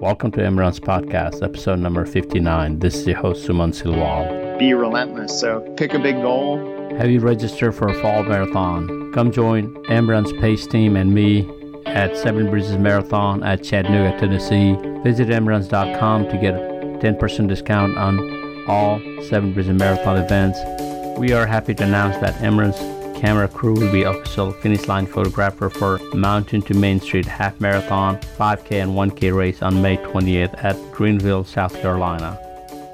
Welcome to EmRuns podcast, episode number 59. This is your host, Suman Silwal. Be relentless. So pick a big goal. Have you registered for a fall marathon? Come join EmRuns pace team and me at Seven Bridges Marathon at Chattanooga, Tennessee. Visit emruns.com to get a 10% discount on all Seven Bridges Marathon events. We are happy to announce that EmRuns camera crew will be official finish line photographer for Mountain to Main Street Half Marathon, 5K and 1K race on May 28th at Greenville, South Carolina.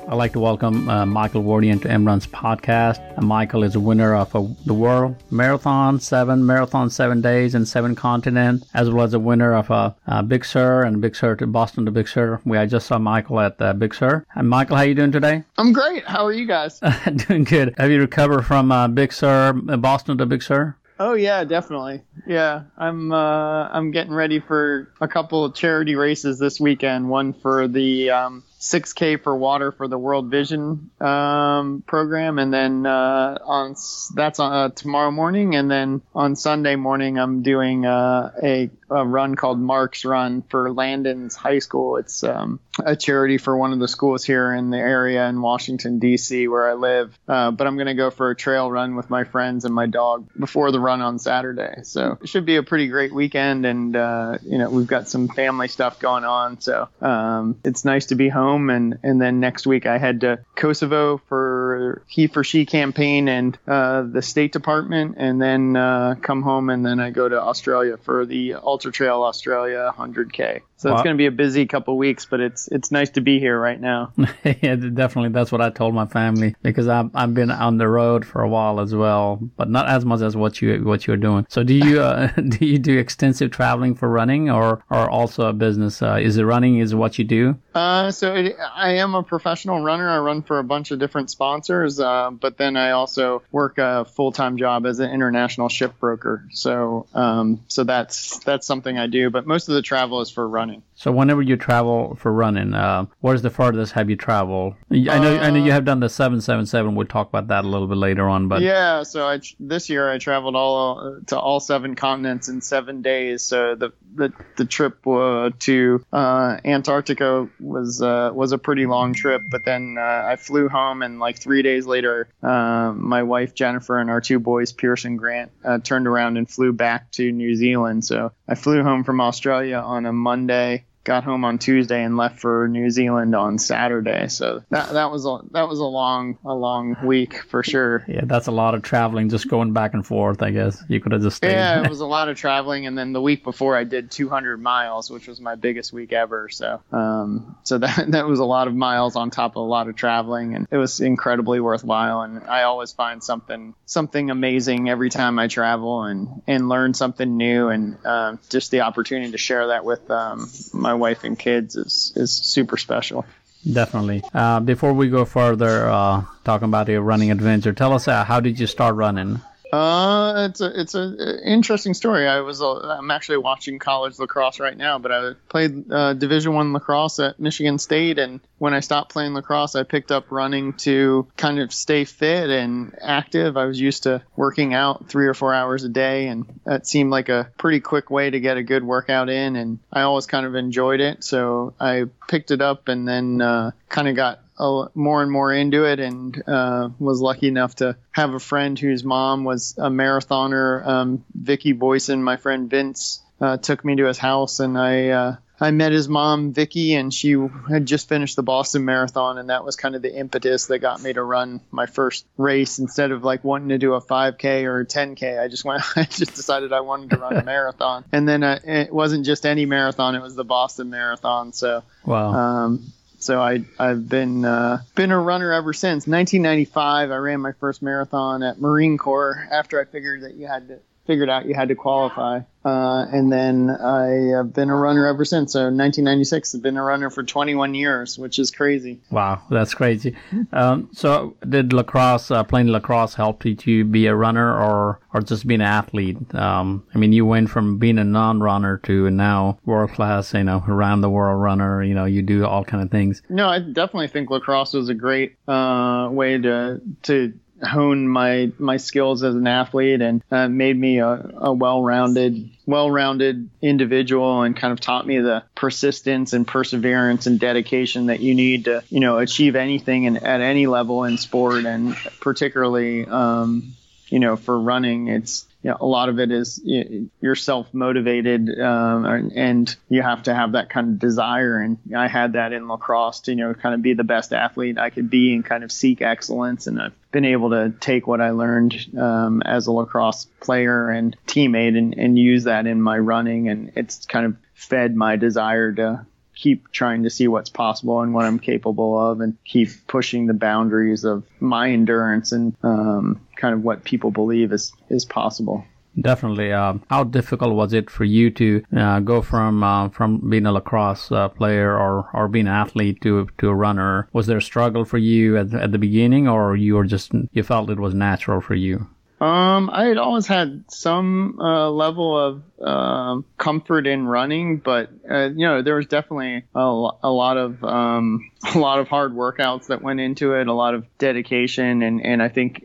I'd like to welcome uh, Michael Wardian to EmRuns podcast. Uh, Michael is a winner of a, the World Marathon, seven marathon, seven days, and seven continents, as well as a winner of a, a Big Sur and Big Sur to Boston to Big Sur. We I just saw Michael at uh, Big Sur. And Michael, how you doing today? I'm great. How are you guys? doing good. Have you recovered from uh, Big Sur, uh, Boston to Big Sur? Oh yeah, definitely. Yeah, I'm uh, I'm getting ready for a couple of charity races this weekend. One for the um, 6K for water for the World Vision um, program, and then uh, on that's on uh, tomorrow morning, and then on Sunday morning I'm doing uh, a, a, run called Mark's Run for Landon's High School. It's um, a charity for one of the schools here in the area in Washington D.C. where I live. Uh, but I'm gonna go for a trail run with my friends and my dog before the run on Saturday. So it should be a pretty great weekend, and uh, you know we've got some family stuff going on, so um, it's nice to be home home, and and then next week I head to Kosovo for HeForShe campaign and uh, the State Department, and then uh, come home, and then I go to Australia for the Ultra Trail Australia 100K. So wow. it's going to be a busy couple weeks, but it's it's nice to be here right now. yeah, definitely. That's what I told my family because I've I've been on the road for a while as well, but not as much as what you what you're doing. So do you uh, do you do extensive traveling for running, or or also a business? Uh, is it running? Is what you do? Uh, so it, I am a professional runner. I run for a bunch of different sponsors, uh, but then I also work a full time job as an international ship broker. So um, so that's that's something I do. But most of the travel is for running running. So whenever you travel for running, uh, where's the farthest have you traveled? I know, uh, I know you uh, have done the seven seven seven. We'll talk about that a little bit later on. But yeah, so I this year I traveled all uh, to all seven continents in seven days. So the the, the trip uh, to uh, Antarctica was was a pretty long trip. But then I flew home, and like three days later, my wife Jennifer and our two boys Pierce and Grant turned around and flew back to New Zealand. So I flew home from Australia on a Monday May got home on Tuesday and left for New Zealand on Saturday. So that that was a that was a long a long week for sure. Yeah, that's a lot of traveling, just going back and forth. I guess you could have just stayed. Yeah, it was a lot of traveling, and then the week before I did 200 miles, which was my biggest week ever. So um, so that that was a lot of miles on top of a lot of traveling, and it was incredibly worthwhile. And I always find something something amazing every time I travel and and learn something new, and uh, just the opportunity to share that with um, my my wife and kids is is super special. Definitely. Uh, before we go further, uh, talking about your running adventure, tell us uh, how did you start running? Uh, it's a it's a interesting story. I was uh, I'm actually watching college lacrosse right now, but I played uh, Division One lacrosse at Michigan State, and when I stopped playing lacrosse, I picked up running to kind of stay fit and active. I was used to working out three or four hours a day, and that seemed like a pretty quick way to get a good workout in, and I always kind of enjoyed it. So I picked it up, and then uh, kind of got more and more into it and uh, was lucky enough to have a friend whose mom was a marathoner. Um, Vicky Boyson, my friend Vince, uh, took me to his house and I uh, I met his mom Vicky and she had just finished the Boston Marathon and that was kind of the impetus that got me to run my first race instead of like wanting to do a 5k or a 10k. I just went I just decided I wanted to run a marathon and then it wasn't just any marathon; it was the Boston Marathon. So wow. Um, so I I've been uh, been a runner ever since 1995. I ran my first marathon at Marine Corps after I figured that you had to figured out you had to qualify. Uh, and then I have been a runner ever since. So 1996, I've been a runner for 21 years, which is crazy. Wow, that's crazy. Um, so did lacrosse, uh, playing lacrosse help you to be a runner or, or just being an athlete? Um, I mean, you went from being a non-runner to now world class, you know, around the world runner, you know, you do all kind of things. No, I definitely think lacrosse was a great, uh, way to, to honed my my skills as an athlete and uh, made me a, a well-rounded well-rounded individual and kind of taught me the persistence and perseverance and dedication that you need to you know achieve anything in, at any level in sport and particularly um, you know for running. It's you know, a lot of it is you're self motivated um, and you have to have that kind of desire. And I had that in lacrosse to, you know, kind of be the best athlete I could be and kind of seek excellence. And I've been able to take what I learned um, as a lacrosse player and teammate and, and use that in my running. And it's kind of fed my desire to keep trying to see what's possible and what I'm capable of and keep pushing the boundaries of my endurance and um, kind of what people believe is, is possible. Definitely. Uh, how difficult was it for you to uh, go from uh, from being a lacrosse uh, player or, or being an athlete to to a runner? Was there a struggle for you at, at the beginning, or you were just you felt it was natural for you? Um, I had always had some uh, level of um, comfort in running, but uh, you know there was definitely a, a lot of um, a lot of hard workouts that went into it, a lot of dedication, and and I think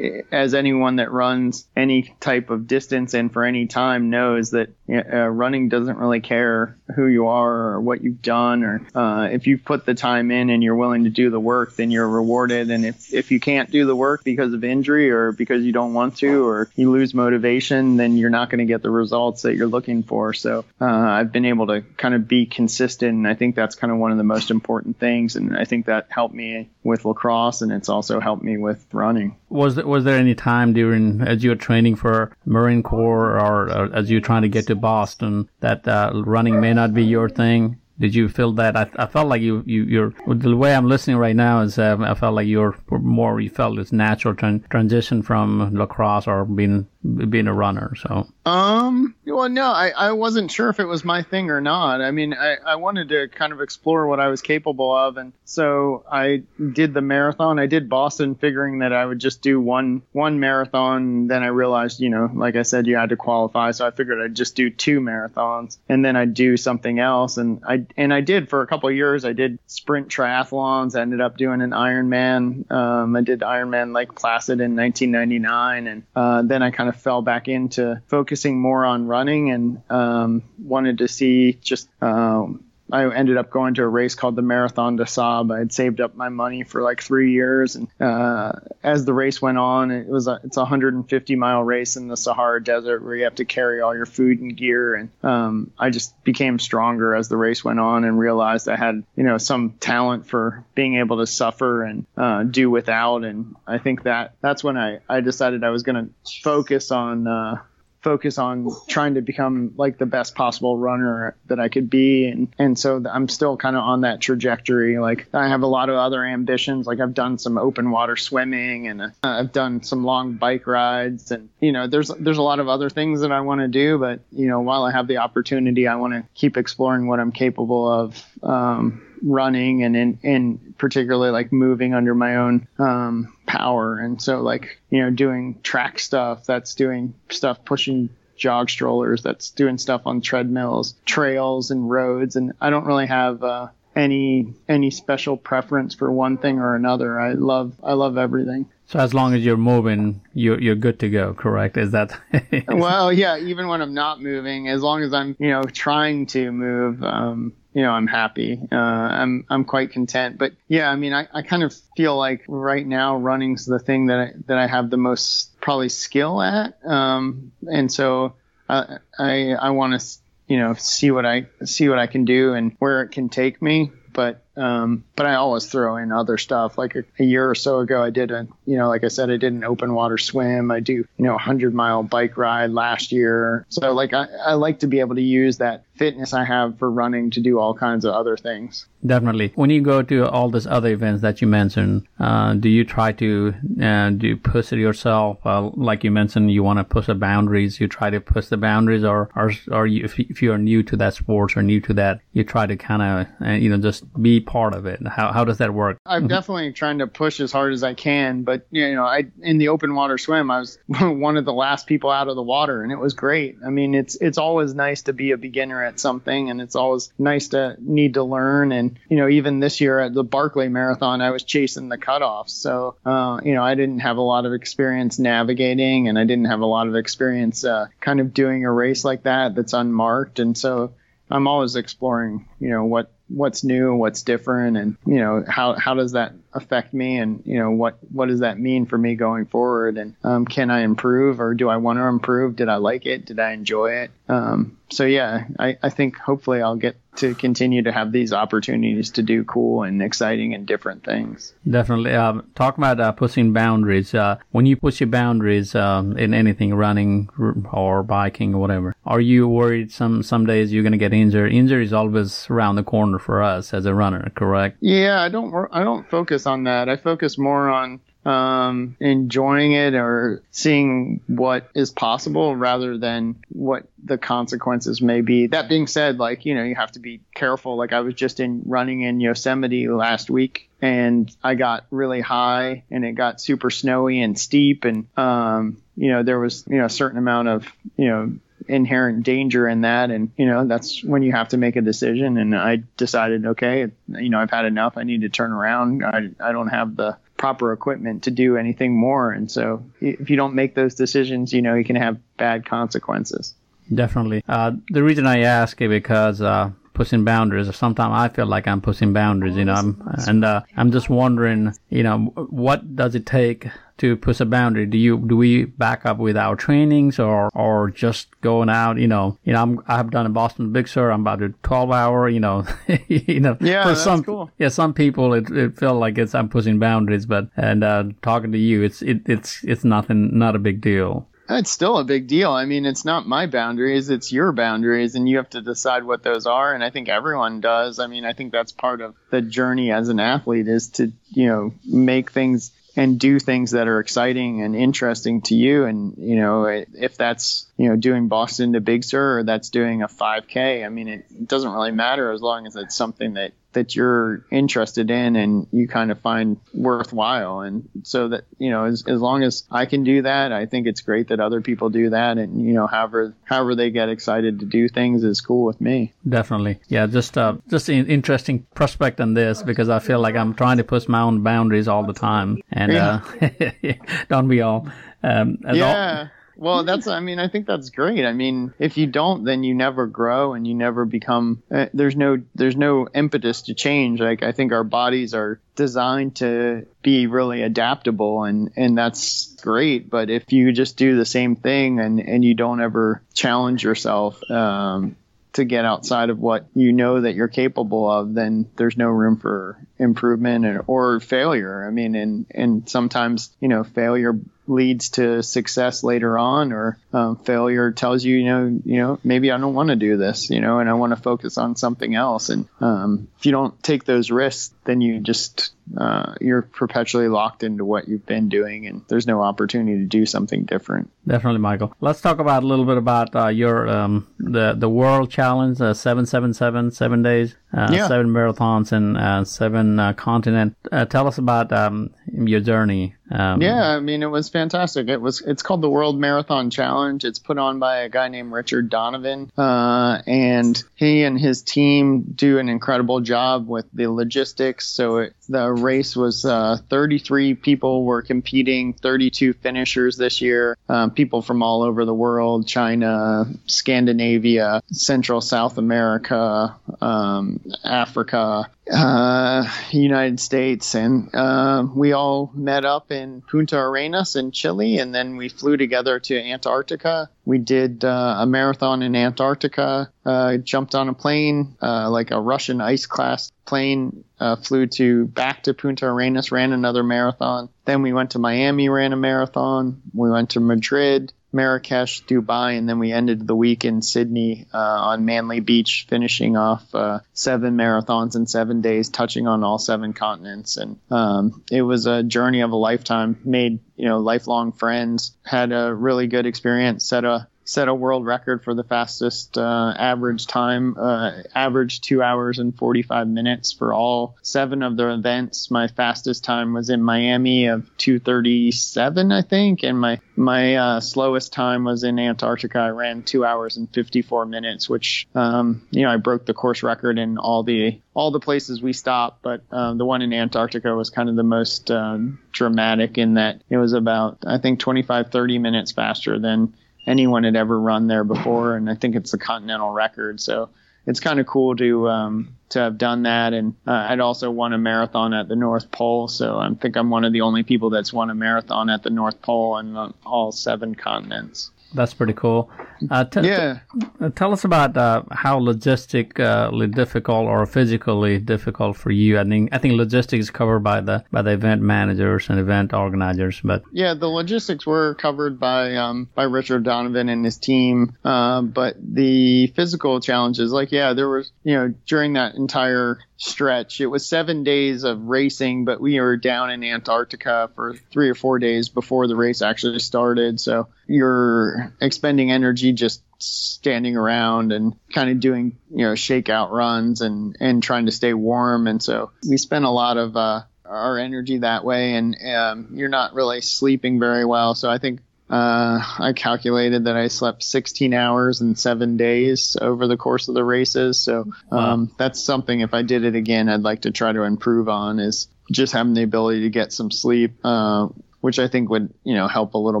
as anyone that runs any type of distance and for any time knows that uh, running doesn't really care who you are or what you've done, or uh, if you put the time in and you're willing to do the work, then you're rewarded. And if if you can't do the work because of injury or because you don't want to or you lose motivation, then you're not going to get the results that you're looking for. So uh, I've been able to kind of be consistent, and I think that's kind of one of the most important things. And I think that helped me with lacrosse, and it's also helped me with running. Was there, was there any time during as you were training for Marine Corps or, or as you were trying to get to Boston that uh, running may not be your thing? Did you feel that? I, I felt like you, you, you're, the way I'm listening right now is, uh, I felt like you're more, you felt this natural tran- transition from lacrosse or being being a runner. So, um, well, no, I, I wasn't sure if it was my thing or not. I mean, I, I wanted to kind of explore what I was capable of. And so I did the marathon. I did Boston figuring that I would just do one, one marathon. Then I realized, you know, like I said, you had to qualify. So I figured I'd just do two marathons and then I'd do something else. And I, and I did for a couple years. I did sprint triathlons. I ended up doing an Ironman. Um, I did Ironman Lake Placid in 1999. And, uh, then I kind of fell back into focusing more on running and um, wanted to see just um, I ended up going to a race called the Marathon des Sables. I had saved up my money for like three years, and uh, as the race went on, it was a it's a 150 mile race in the Sahara Desert where you have to carry all your food and gear. And um, I just became stronger as the race went on, and realized I had you know some talent for being able to suffer and uh, do without. And I think that that's when I I decided I was going to focus on. Uh, focus on trying to become like the best possible runner that I could be. And, and so I'm still kind of on that trajectory. Like I have a lot of other ambitions. Like I've done some open water swimming and uh, I've done some long bike rides and, you know, there's, there's a lot of other things that I want to do, but, you know, while I have the opportunity, I want to keep exploring what I'm capable of. Um, running and in, in particularly like moving under my own um, power. And so like, you know, doing track stuff, that's doing stuff pushing jog strollers, that's doing stuff on treadmills, trails and roads. And I don't really have uh, any any special preference for one thing or another. I love I love everything. So as long as you're moving, you're you're good to go. Correct? Is that? well, yeah. Even when I'm not moving, as long as I'm you know trying to move, um, you know, I'm happy. Uh, I'm I'm quite content. But yeah, I mean, I, I kind of feel like right now running's the thing that I, that I have the most probably skill at. Um, and so I I, I want to you know see what I see what I can do and where it can take me. But um, but I always throw in other stuff. Like a, a, year or so ago, I did a, you know, like I said, I did an open water swim. I do, you know, a hundred mile bike ride last year. So like I, I like to be able to use that fitness I have for running to do all kinds of other things. Definitely. When you go to all these other events that you mentioned, uh, do you try to uh, do you push it yourself? Uh, like you mentioned, you want to push the boundaries. You try to push the boundaries, or or, or you, if, if you're new to that sport or new to that, you try to kind of uh, you know just be part of it? How how does that work? I'm definitely trying to push as hard as I can, but you know, I in the open water swim, I was one of the last people out of the water, and it was great. I mean, it's it's always nice to be a beginner at something, and it's always nice to need to learn. And you know, even this year at the Barkley Marathon, I was chasing the cutoffs, so uh, you know, I didn't have a lot of experience navigating, and I didn't have a lot of experience uh, kind of doing a race like that that's unmarked, and so I'm always exploring, you know, what what's new, what's different, and you know how how does that affect me, and you know what what does that mean for me going forward, and um, can I improve or do I want to improve? Did I like it? Did I enjoy it? Um, so yeah, I, I think hopefully I'll get to continue to have these opportunities to do cool and exciting and different things. Definitely. Uh, talk about uh, pushing boundaries. Uh, when you push your boundaries um, in anything, running or biking or whatever, are you worried some some days you're going to get injured? Injury is always around the corner for us as a runner, correct? Yeah, I don't I don't focus on that. I focus more on um, enjoying it or seeing what is possible rather than what the consequences may be. That being said, like, you know, you have to be careful. Like I was just in running in Yosemite last week and I got really high and it got super snowy and steep and, um, you know, there was, you know, a certain amount of, you know, inherent danger in that and you know that's when you have to make a decision and i decided okay you know i've had enough i need to turn around i, I don't have the proper equipment to do anything more. And so if you don't make those decisions, you know, you can have bad consequences. Definitely. Uh, the reason I ask is because uh, pushing boundaries. Sometimes I feel like I'm pushing boundaries, you know, I'm, and uh, I'm just wondering, you know, what does it take to push a boundary? Do you do we back up with our trainings or or just going out? You know, you know, I'm I've done a Boston Big Sur. I'm about a 12 hour. You know, you know. Yeah, for that's some, cool. Yeah, some people it, it feel like it's I'm pushing boundaries, but and uh, talking to you, it's it, it's it's nothing, not a big deal. It's still a big deal. I mean, it's not my boundaries, it's your boundaries, and you have to decide what those are. And I think everyone does. I mean, I think that's part of the journey as an athlete is to, you know, make things and do things that are exciting and interesting to you. And, you know, if that's, you know, doing Boston to Big Sur or that's doing a 5K, I mean, it doesn't really matter as long as it's something that that you're interested in and you kind of find worthwhile. And so that, you know, as, as long as I can do that, I think it's great that other people do that. And, you know, however, however they get excited to do things is cool with me. Definitely. Yeah. Just, uh, just an interesting prospect on this because I feel like I'm trying to push my own boundaries all the time. And, yeah. uh, don't we all? Um, yeah. All- well, that's, I mean, I think that's great. I mean, if you don't, then you never grow and you never become, uh, there's no, there's no impetus to change. Like, I think our bodies are designed to be really adaptable and, and that's great. But if you just do the same thing and, and you don't ever challenge yourself, um, to get outside of what you know that you're capable of, then there's no room for improvement or, or failure. I mean, and, and sometimes, you know, failure leads to success later on or um, failure tells you you know you know maybe i don't want to do this you know and i want to focus on something else. And um, if you don't take those risks then you just uh, you're perpetually locked into what you've been doing and there's no opportunity to do something different. Definitely michael. Let's talk about a little bit about uh, your um, the the world challenge uh, 777 seven days uh, yeah. seven marathons and uh, seven uh, continent. Uh, tell us about um, your journey um, yeah, I mean, it was fantastic. It was. It's called the World Marathon Challenge. It's put on by a guy named Richard Donovan, uh, and he and his team do an incredible job with the logistics. So it, the race was uh, 33 people were competing, 32 finishers this year. Um, people from all over the world: China, Scandinavia, Central South America, um, Africa, uh, United States, and uh, we all met up in Punta Arenas in Chile, and then we flew together to Antarctica. We did uh, a marathon in Antarctica. Uh, jumped on a plane, uh, like a Russian ice class plane, uh, flew to back to Punta Arenas, ran another marathon. Then we went to Miami, ran a marathon. We went to Madrid, Marrakesh, Dubai, and then we ended the week in Sydney uh, on Manly Beach, finishing off uh, seven marathons in seven days, touching on all seven continents. And um, it was a journey of a lifetime. Made you know lifelong friends, had a really good experience, set a set a world record for the fastest uh, average time, uh, average two hours and 45 minutes for all seven of the events. My fastest time was in Miami of 237, I think, and my my uh, slowest time was in Antarctica. I ran two hours and 54 minutes, which um, you know I broke the course record in all the all the places we stopped, but uh, the one in Antarctica was kind of the most uh, dramatic in that it was about I think 25 30 minutes faster than anyone had ever run there before, and I think it's a continental record. So it's kind of cool to um, to have done that. And uh, I'd also won a marathon at the North Pole, so I think I'm one of the only people that's won a marathon at the North Pole and on all seven continents. That's pretty cool. Uh, t- yeah. T- uh, tell us about uh, how logistically difficult or physically difficult for you. I think I think logistics is covered by the by the event managers and event organizers, but yeah, the logistics were covered by um, by Richard Donovan and his team. Uh, but the physical challenges, like yeah, there was you know during that entire stretch. It was seven days of racing, but we were down in Antarctica for three or four days before the race actually started. So you're expending energy just standing around and kind of doing, you know, shakeout runs and, and trying to stay warm. And so we spent a lot of, uh, our energy that way and um, you're not really sleeping very well. So I think uh, I calculated that I slept 16 hours and seven days over the course of the races. So um, wow. that's something if I did it again, I'd like to try to improve on is just having the ability to get some sleep. Uh, which I think would, you know, help a little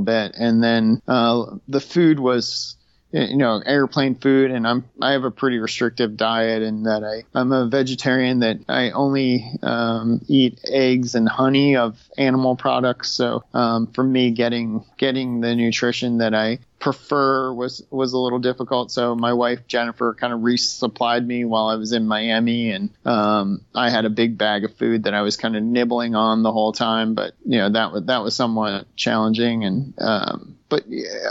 bit. And then uh, the food was you know airplane food and i'm i have a pretty restrictive diet in that i i'm a vegetarian that i only um, eat eggs and honey of animal products. So um, for me getting getting the nutrition that i prefer was was a little difficult. So my wife Jennifer kind of resupplied me while I was in Miami, and um, I had a big bag of food that I was kind of nibbling on the whole time. But you know that was that was somewhat challenging, and um, but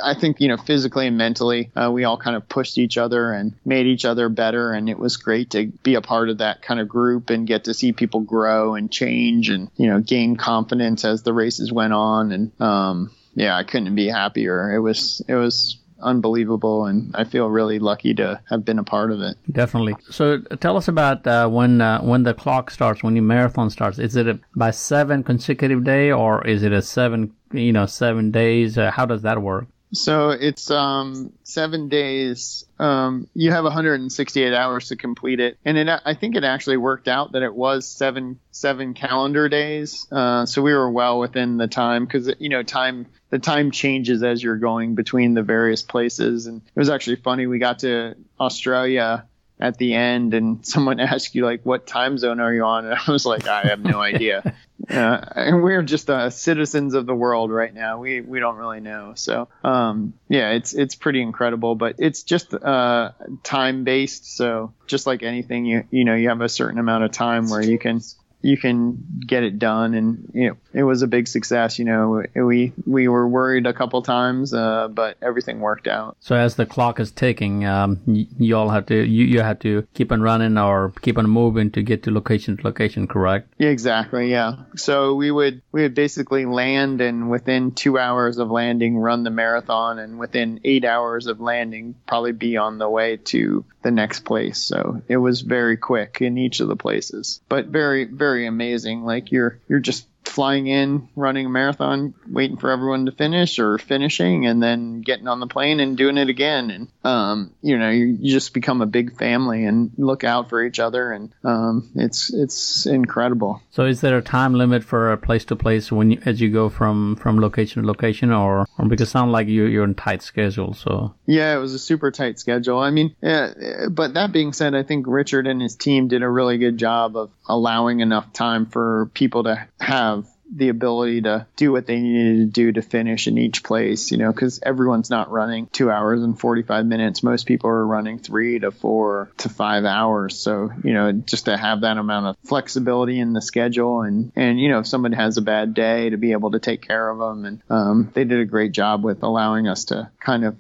I think you know physically and mentally uh, we all kind of pushed each other and made each other better, and it was great to be a part of that kind of group and get to see people grow and change and you know gain confidence as the races went on, and um, yeah, I couldn't be happier. It was it was unbelievable, and I feel really lucky to have been a part of it. Definitely. So tell us about uh, when uh, when the clock starts, when your marathon starts. Is it a, by seven consecutive day, or is it a seven you know seven days? Uh, how does that work? So it's um, seven days. Um, you have 168 hours to complete it, and it, I think it actually worked out that it was seven seven calendar days. Uh, so we were well within the time because you know time the time changes as you're going between the various places, and it was actually funny. We got to Australia at the end and someone asked you like what time zone are you on? And i was like i have no idea. Uh, and we're just uh, citizens of the world right now. We we don't really know. So um, yeah it's it's pretty incredible but it's just uh, time based so just like anything you you know you have a certain amount of time where you can you can get it done. And you know it was a big success you know we we were worried a couple times uh, but everything worked out. So as the clock is ticking um, you, you, all have to you, you have to keep on running or keep on moving to get to location to location correct? Yeah exactly yeah. So we would we would basically land and within two hours of landing run the marathon and within eight hours of landing probably be on the way to the next place. So it was very quick in each of the places but very very very amazing. Like you're you're just flying in, running a marathon, waiting for everyone to finish or finishing and then getting on the plane and doing it again. And, um, you know, you, you, just become a big family and look out for each other. And, um, it's, it's incredible. So is there a time limit for a place to place when you, as you go from, from location to location or, or because it sounds like you, you're in tight schedule. So yeah, it was a super tight schedule. I mean, yeah, but that being said, I think Richard and his team did a really good job of allowing enough time for people to have the ability to do what they needed to do to finish in each place, you know, because everyone's not running two hours and 45 minutes. Most people are running three to four to five hours. So, you know, just to have that amount of flexibility in the schedule and, and, you know, if someone has a bad day to be able to take care of them. And um, they did a great job with allowing us to kind of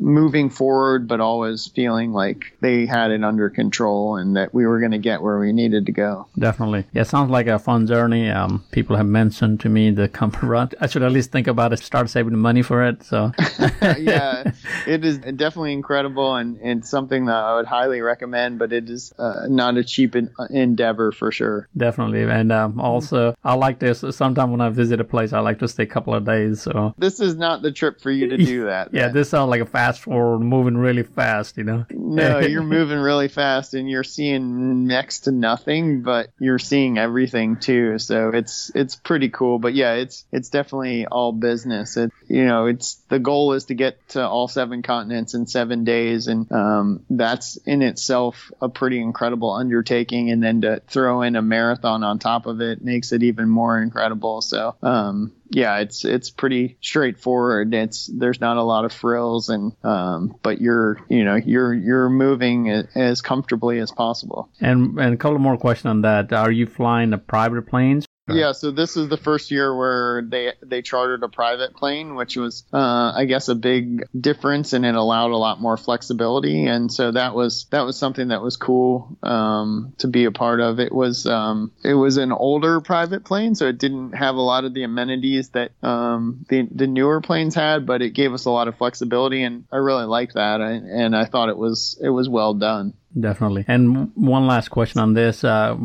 moving forward, but always feeling like they had it under control and that we were going to get where we needed to go. Definitely. Yeah, sounds like a fun journey. Um, people have mentioned to me the comfort run. I should at least think about it, start saving money for it. So, yeah, it is definitely incredible and, and something that I would highly recommend, but it is uh, not a cheap endeavor for sure. Definitely. And um, also, I like this. Sometimes when I visit a place, I like to stay a couple of days. So, this is not the trip for you to do that. yeah, this sounds like a fast forward, moving really fast, you know? no, you're moving really fast and you're seeing next to nothing, but you're seeing everything too. So it's it's pretty cool. But yeah, it's it's definitely all business. It you know, it's the goal is to get to all seven continents in seven days, and um, that's in itself a pretty incredible undertaking. And then to throw in a marathon on top of it makes it even more incredible. So um, yeah, it's it's pretty straightforward. It's there's not a lot of frills, and um, but you're you know you're you're moving as comfortably as possible. And and a couple more questions on that. Are you flying the private planes yeah, so this is the first year where they they chartered a private plane, which was uh, I guess a big difference, and it allowed a lot more flexibility. And so that was that was something that was cool um, to be a part of. It was um, it was an older private plane, so it didn't have a lot of the amenities that um, the the newer planes had, but it gave us a lot of flexibility, and I really liked that. I, and I thought it was it was well done. Definitely. And one last question on this: uh,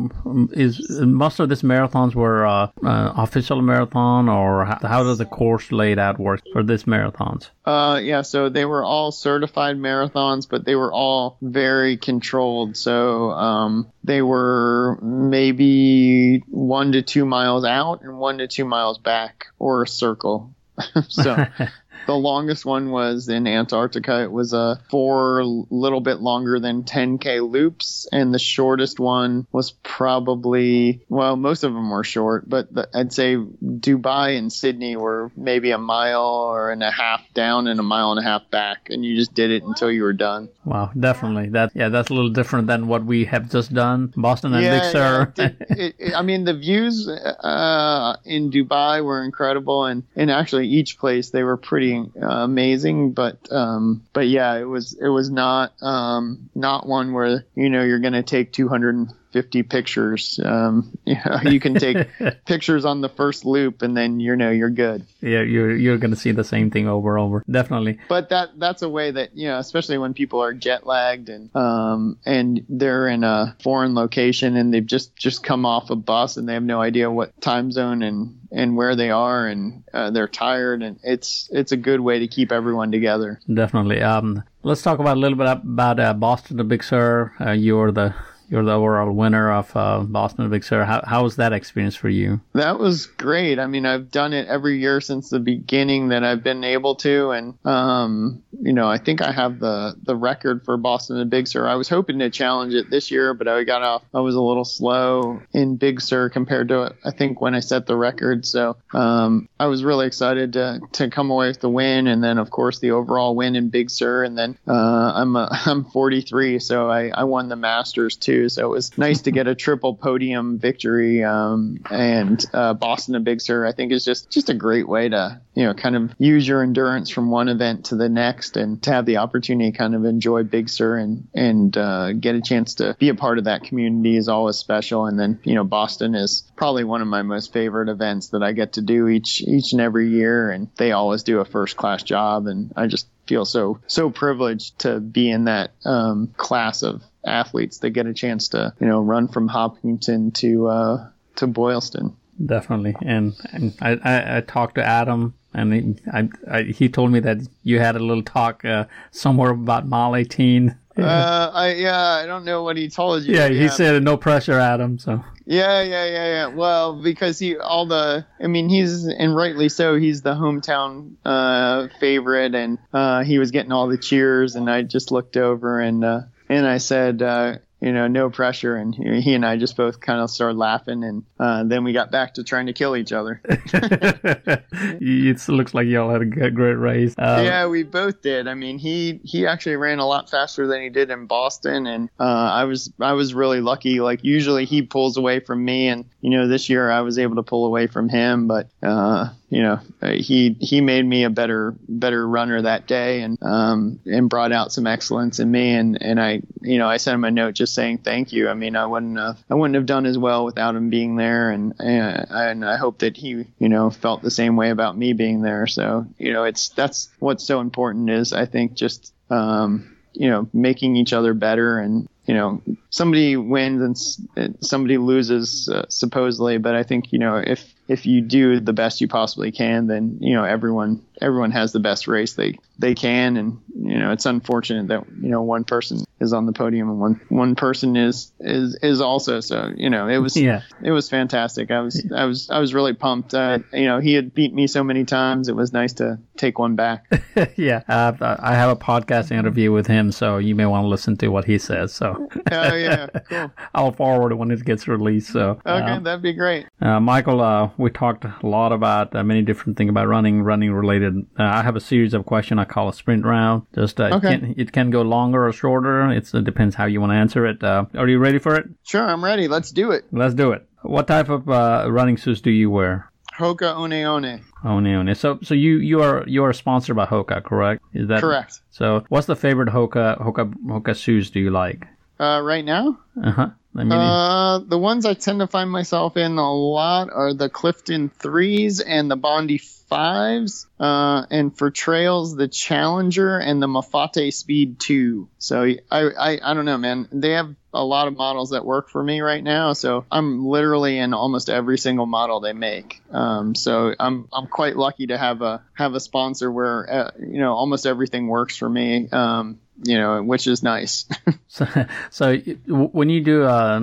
Is most of these marathons were uh, uh, official marathon, or how, how, does the course laid out work for these marathons? Uh, yeah, so they were all certified marathons, but they were all very controlled. So um, they were maybe one to two miles out and one to two miles back, or a circle. so the longest one was in Antarctica. It was a four little bit longer than 10k loops, and the shortest one was probably well, most of them were short, but the, I'd say Dubai and Sydney were maybe a mile or and a half down and a mile and a half back, and you just did it until you were done. Wow, definitely. That yeah, that's a little different than what we have just done, Boston and yeah, Big Sur. Yeah. it, it, I mean, the views uh, in Dubai were incredible, and and actually each place they were pretty uh, amazing, but um, but yeah, it was it was not um, not one where you know you're going to take 250 pictures. Um, you, know, you can take pictures on the first loop and then you know you're good. Yeah, you're you're going to see the same thing over and over. Definitely. But that that's a way that you know, especially when people are jet lagged and um and they're in a foreign location and they've just just come off a bus and they have no idea what time zone and and where they are and uh, they're tired and it's it's a good way to keep everyone together. Definitely. Um, let's talk about a little bit about uh, Boston the Big Sur. Uh, you're the you're the overall winner of uh, Boston Big Sur. How, how was that experience for you? That was great. I mean, I've done it every year since the beginning that I've been able to, and um, you know, I think I have the the record for Boston and Big Sur. I was hoping to challenge it this year, but I got off. I was a little slow in Big Sur compared to I think when I set the record. So um, I was really excited to to come away with the win, and then of course the overall win in Big Sur, and then uh, I'm a, I'm 43, so I I won the Masters too too. So it was nice to get a triple podium victory. Um, and uh, Boston and Big Sur, I think, is just just a great way to you know kind of use your endurance from one event to the next, and to have the opportunity to kind of enjoy Big Sur and and uh, get a chance to be a part of that community is always special. And then you know Boston is probably one of my most favorite events that I get to do each each and every year, and they always do a first class job, and I just feel so so privileged to be in that um, class of athletes that get a chance to you know run from Hopkinton to uh, to Boylston. Definitely, and and I, I, I talked to Adam, and he, I, I, he told me that you had a little talk uh, somewhere about mile eighteen. uh, I yeah, I don't know what he told you. Yeah, he yeah. said no pressure, Adam. So yeah, yeah, yeah, yeah. Well, because he all the, I mean, he's and rightly so. He's the hometown uh, favorite, and uh, he was getting all the cheers, and I just looked over and uh, and I said, uh, you know, no pressure. And he, he and I just both kind of started laughing. And uh, then we got back to trying to kill each other. it looks like y'all had a great race. Um, yeah, we both did. I mean, he he actually ran a lot faster than he did in Boston, and uh, I was I was really lucky. Like usually he pulls away from me, and you know this year I was able to pull away from him, but uh, you know, uh, he he made me a better better runner that day, and um, and brought out some excellence in me. And and I, you know, I sent him a note just saying thank you. I mean, I wouldn't have, I wouldn't have done as well without him being there, and and, and I hope that he, you know, felt the same way about me being there. So you know, it's that's what's so important is I think just um, you know making each other better and you know somebody wins and somebody loses uh, supposedly but i think you know if if you do the best you possibly can then you know everyone everyone has the best race they they can. And you know it's unfortunate that you know one person is on the podium and one one person is is is also. So you know it was yeah. it was fantastic. I was i was i was really pumped. Uh, you know he had beat me so many times. It was nice to take one back. Yeah uh, i have a podcast interview with him so you may want to listen to what he says so. Oh yeah cool. I'll forward it when it gets released so okay um, that'd be great. Uh, michael uh, we talked a lot about uh, many different things about running running related. Uh, i have a series of questions i call a sprint round. Just okay. it, can, it can go longer or shorter. It's, it depends how you want to answer it. Are you ready for it? Sure i'm ready. Let's do it. Let's do it. What type of running shoes do you wear? Hoka One One. One One. So so you you are you are sponsored by Hoka, correct? Is that correct? So what's the favorite Hoka Hoka Hoka shoes do you like? Uh, right now? Uh-huh. I mean, uh The ones I tend to find myself in a lot are the Clifton threes and the Bondi fives. Uh, and for trails, the Challenger and the Mafate Speed two. So I, I I don't know, man. They have a lot of models that work for me right now. So I'm literally in almost every single model they make. Um, so I'm I'm quite lucky to have a have a sponsor where uh, you know almost everything works for me. Um, you know, which is nice. so, so when you do a,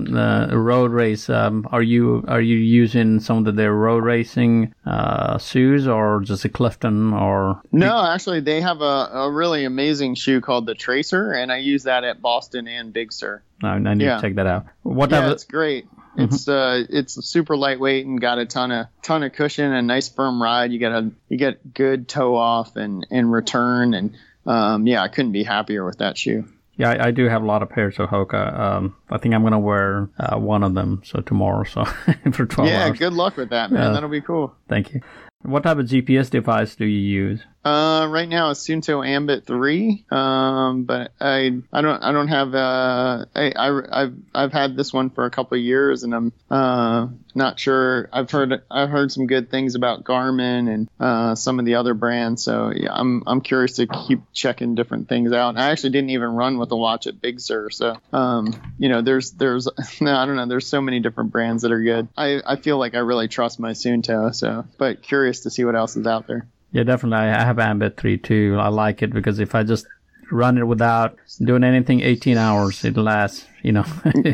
a road race, um, are you are you using some of their road racing uh, shoes or just a Clifton or? No, actually, they have a, a really amazing shoe called the Tracer, and I use that at Boston and Big Sur. I, I need yeah. to check that out. What yeah, it's great. Mm-hmm. It's uh, it's super lightweight and got a ton of ton of cushion and nice firm ride. You get a you get good toe off and and return and um, yeah, I couldn't be happier with that shoe. Yeah, I, I do have a lot of pairs of Hoka. Um, I think I'm gonna wear uh, one of them so tomorrow. So for 12 yeah, hours. good luck with that, man. Uh, That'll be cool. Thank you. What type of GPS device do you use? Uh, right now it's Suunto Ambit three. Um, but I I don't I don't have uh I, I I've I've had this one for a couple years and I'm uh not sure. I've heard I've heard some good things about Garmin and uh some of the other brands. So yeah, I'm I'm curious to keep checking different things out. I actually didn't even run with a watch at Big Sur. So um you know there's there's no, I don't know there's so many different brands that are good. I I feel like I really trust my Suunto. So but curious to see what else is out there. Yeah, definitely. I have Ambit 3 too. I like it because if I just run it without doing anything 18 hours, it lasts, you know,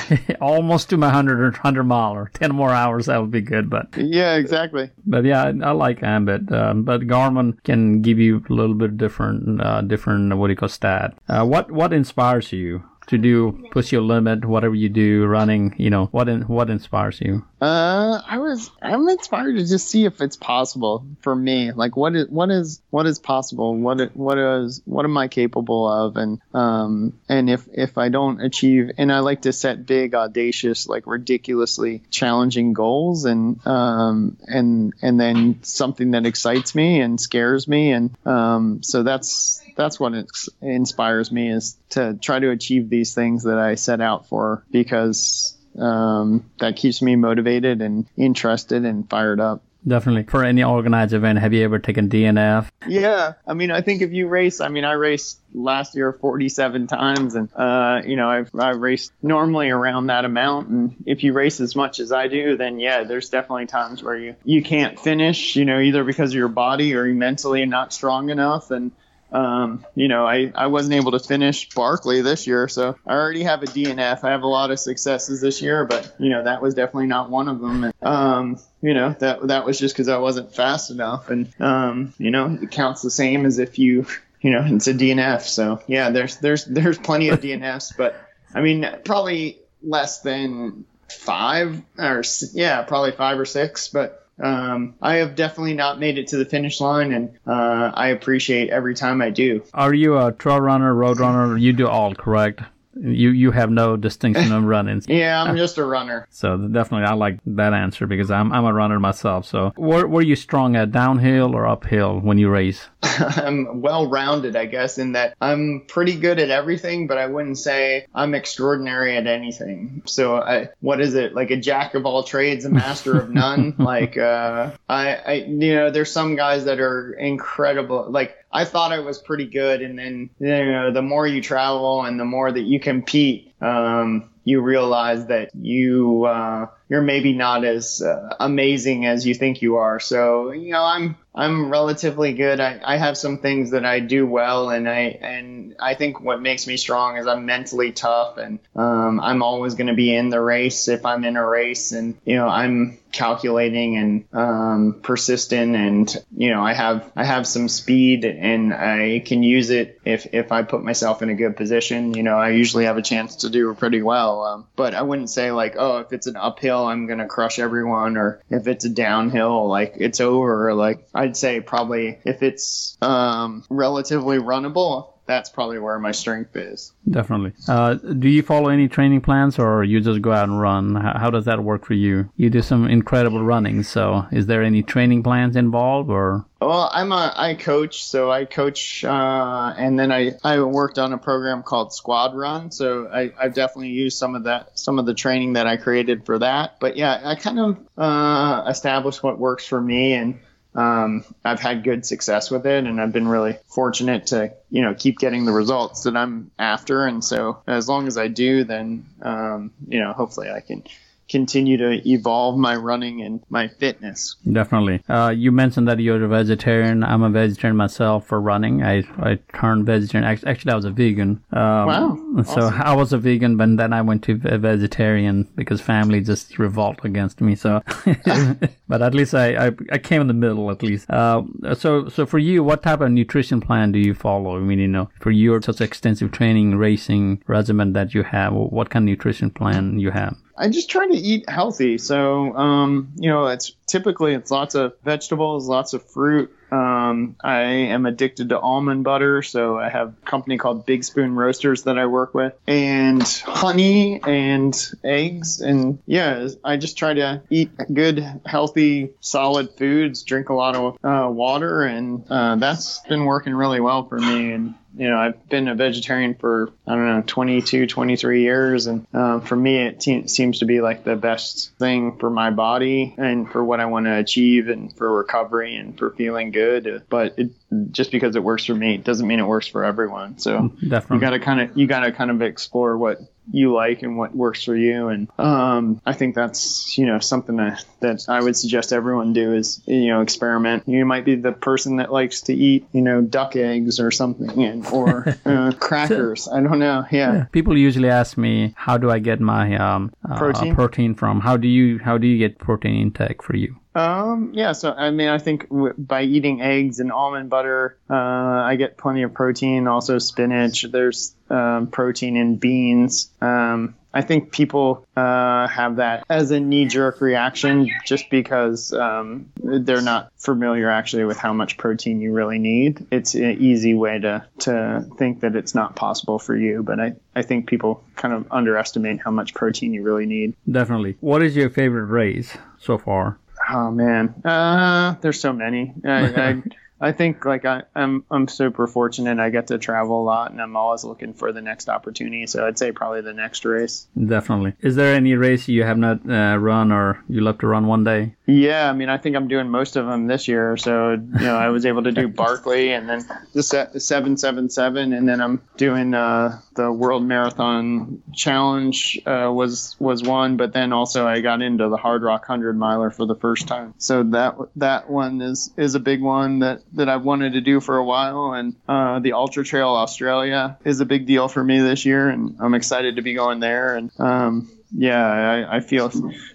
almost to my 100 or 100 mile or 10 more hours. That would be good. But yeah, exactly. But yeah, I, I like Ambit. Um, but Garmin can give you a little bit different, uh, different, what do you call stat. Uh, what, what inspires you? To do push your limit whatever you do running you know what in, what inspires you? Uh i was i'm inspired to just see if it's possible for me. Like what is what is what is possible? What what is what am i capable of? And um and if if i don't achieve and i like to set big audacious like ridiculously challenging goals and um and and then something that excites me and scares me. And um so that's that's what inspires me is to try to achieve these things that I set out for because um, that keeps me motivated and interested and fired up. Definitely. For any organized event, have you ever taken DNF? Yeah. I mean, I think if you race, I mean, I raced last year 47 times and, uh, you know, I've, I've raced normally around that amount. And if you race as much as I do, then yeah, there's definitely times where you, you can't finish, you know, either because of your body or you mentally not strong enough. And, um, you know, I, I wasn't able to finish Barkley this year, so I already have a DNF. I have a lot of successes this year, but you know that was definitely not one of them. And, um, you know that that was just because I wasn't fast enough, and um, you know it counts the same as if you, you know, it's a DNF. So yeah, there's there's there's plenty of DNFs, but I mean probably less than five or yeah, probably five or six, but um, I have definitely not made it to the finish line, and uh, I appreciate every time I do. Are you a trail runner, road runner? You do all, correct? you you have no distinction of running. yeah, I'm just a runner. So definitely, I like that answer because I'm I'm a runner myself. So were were you strong at downhill or uphill when you race? I'm well rounded, I guess, in that I'm pretty good at everything, but I wouldn't say I'm extraordinary at anything. So I, what is it like a jack of all trades, a master of none? like uh, I, I, you know, there's some guys that are incredible. Like I thought I was pretty good, and then you know, the more you travel and the more that you compete, um, you realize that you uh, you're maybe not as uh, amazing as you think you are. So you know, I'm I'm relatively good. I, I have some things that I do well, and I and I think what makes me strong is I'm mentally tough, and um, I'm always going to be in the race if I'm in a race, and you know I'm calculating and um, persistent, and you know I have I have some speed, and I can use it if if I put myself in a good position. You know I usually have a chance to do pretty well, um, but I wouldn't say like oh if it's an uphill I'm going to crush everyone, or if it's a downhill like it's over. Like I I'd say probably if it's um, relatively runnable, that's probably where my strength is. Definitely. Uh, do you follow any training plans or you just go out and run? How, how, does that work for you? You do some incredible running. So is there any training plans involved or? Well, I'm a, I coach, so I coach, uh, and then I, I worked on a program called Squad Run. So I, I've definitely used some of that, some of the training that I created for that. But yeah, I kind of, uh, established what works for me and, um, I've had good success with it, and I've been really fortunate to you know keep getting the results that I'm after. And so as long as I do, then um, you know hopefully I can continue to evolve my running and my fitness. Definitely. Uh, you mentioned that you're a vegetarian. I'm a vegetarian myself for running. I, I turned vegetarian. Actually, I was a vegan. Um, wow. So awesome. I was a vegan, but then I went to a vegetarian because family just revolt against me. So, but at least I, I, I, came in the middle at least. Uh, so, so for you, what type of nutrition plan do you follow? I mean, you know, for your such extensive training, racing regimen that you have, what kind of nutrition plan you have? I just try to eat healthy. So, um, you know, it's typically it's lots of vegetables, lots of fruit. Um, I am addicted to almond butter, so I have a company called Big Spoon Roasters that I work with, and honey and eggs, and yeah, I just try to eat good, healthy, solid foods, drink a lot of uh, water, and uh, that's been working really well for me. And you know, I've been a vegetarian for, I don't know, 22, 23 years. And uh, for me, it te- seems to be like the best thing for my body and for what I want to achieve and for recovery and for feeling good. But it, just because it works for me doesn't mean it works for everyone. So Definitely. you got to kind of, you got to kind of explore what you like and what works for you. And um, I think that's you know something that, that I would suggest everyone do is you know experiment. You might be the person that likes to eat you know duck eggs or something, and, or uh, crackers. I don't know. Yeah. yeah. People usually ask me how do I get my um, uh, protein protein from? How do you how do you get protein intake for you? Um, yeah, so I mean, I think w- by eating eggs and almond butter, uh, I get plenty of protein. Also, spinach. There's um, protein in beans. Um, I think people uh, have that as a knee jerk reaction just because um, they're not familiar actually with how much protein you really need. It's an easy way to, to think that it's not possible for you, but I, I think people kind of underestimate how much protein you really need. Definitely. What is your favorite race so far? Oh man, uh, there's so many. I, I, I think like I, am I'm, I'm super fortunate. I get to travel a lot, and I'm always looking for the next opportunity. So I'd say probably the next race. Definitely. Is there any race you have not uh, run or you love to run one day? Yeah, I mean, I think I'm doing most of them this year. So you know, I was able to do Barkley, and then the seven seven seven, and then I'm doing uh, the World Marathon Challenge uh, was was one, but then also I got into the Hard Rock Hundred Miler for the first time. So that that one is is a big one that that I've wanted to do for a while, and uh, the Ultra Trail Australia is a big deal for me this year, and I'm excited to be going there. And um, yeah, I, I feel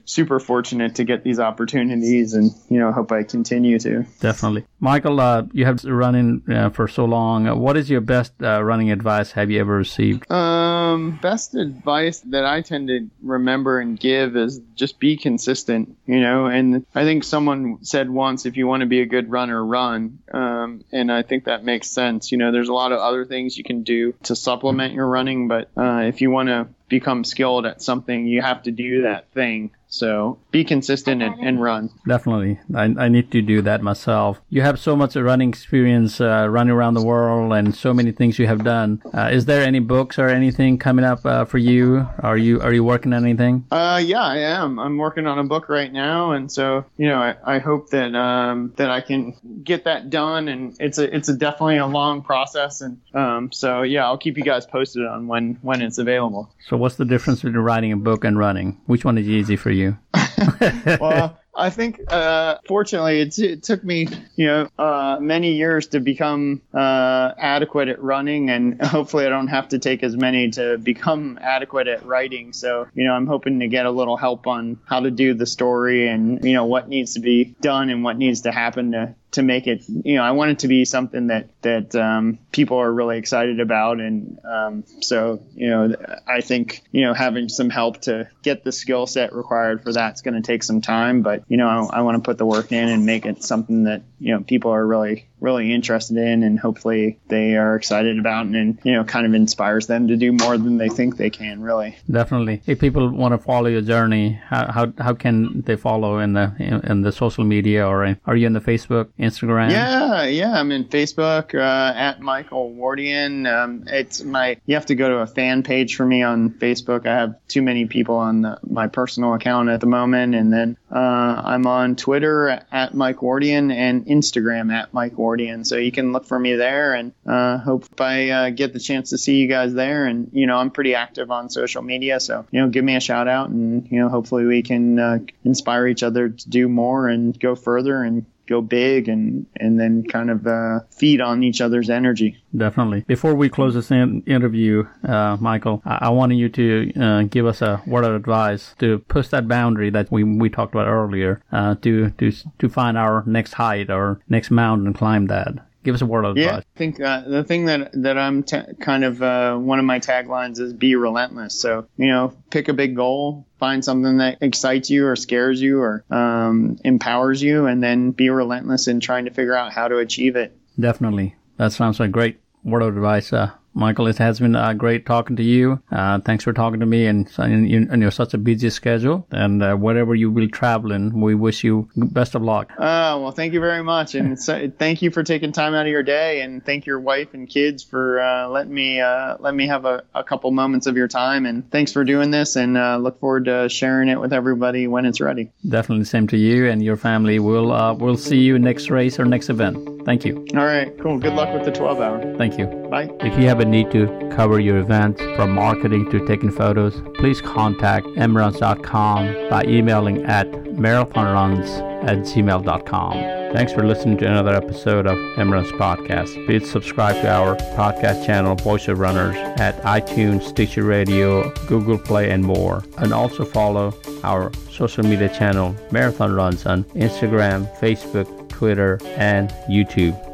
super fortunate to get these opportunities, and you know, hope I continue to. Definitely, Michael. Uh, you have running uh, for so long. What is your best uh, running advice have you ever received? Um, best advice that I tend to remember and give is just be consistent. You know, and I think someone said once, if you want to be a good runner, run. Um, and I think that makes sense. You know, there's a lot of other things you can do to supplement your running, but uh, if you want to become skilled at something, you have to do that thing. So be consistent and, and run. Definitely. I, I need to do that myself. You have so much running experience uh, running around the world and so many things you have done. Uh, is there any books or anything coming up uh, for you? Are you are you working on anything? Uh, yeah, I am. I'm working on a book right now, and so you know, I, I hope that um, that I can get that done. And it's a it's a definitely a long process, and um, so yeah, I'll keep you guys posted on when when it's available. So what's the difference between writing a book and running? Which one is easy for you? well, I think, uh, fortunately, it, it, took me, you know, uh, many years to become uh, adequate at running, and hopefully, I don't have to take as many to become adequate at writing. So, you know, I'm hoping to get a little help on how to do the story and you know what needs to be done and what needs to happen to to make it, you know, I want it to be something that that um, people are really excited about, and um, so you know, I think you know having some help to get the skill set required for that's going to take some time, but you know, I, I want to put the work in and make it something that you know people are really really interested in and hopefully they are excited about and, and, you know kind of inspires them to do more than they think they can really. Definitely. If people want to follow your journey how, how, how can they follow in the in, in the social media or are you in the facebook instagram? Yeah yeah i'm in facebook uh, at michael wardian. Um, it's my you have to go to a fan page for me on facebook. I have too many people on the, my personal account at the moment. And then uh, i'm on twitter at mike wardian and instagram at mike wardian. So you can look for me there and uh, hope I uh, get the chance to see you guys there. And, you know, I'm pretty active on social media. So, you know, give me a shout out and, you know, hopefully we can uh, inspire each other to do more and go further and go big and and then kind of uh, feed on each other's energy. Definitely. Before we close this in- interview, uh, Michael, I-, I wanted you to uh, give us a word of advice to push that boundary that we we talked about earlier uh, to to to find our next height or next mountain and climb that. Give us a word of yeah, advice. I think uh, the thing that that I'm t- kind of uh, one of my taglines is be relentless. So you know, pick a big goal, find something that excites you or scares you or um, empowers you, and then be relentless in trying to figure out how to achieve it. Definitely, that sounds like great word of advice. Uh, Michael, it has been uh, great talking to you. Uh, thanks for talking to me and, and, and you're such a busy schedule. And uh, wherever you will traveling, we wish you best of luck. Oh, well, thank you very much. And so, thank you for taking time out of your day. And thank your wife and kids for uh, letting me uh, let me have a, a, couple moments of your time. And thanks for doing this. And uh, look forward to sharing it with everybody when it's ready. Definitely same to you and your family. We'll, we'll see you next race or next event. Thank you. All right, cool. Good luck with the 12 hour. Thank you. Bye. If you have need to cover your events, from marketing to taking photos, please contact emruns.com by emailing at marathonruns at gmail.com. Thanks for listening to another episode of EmRuns Podcast. Please subscribe to our podcast channel, Voice of Runners, at iTunes, Stitcher Radio, Google Play, and more. And also follow our social media channel, Marathon Runs, on Instagram, Facebook, Twitter, and YouTube.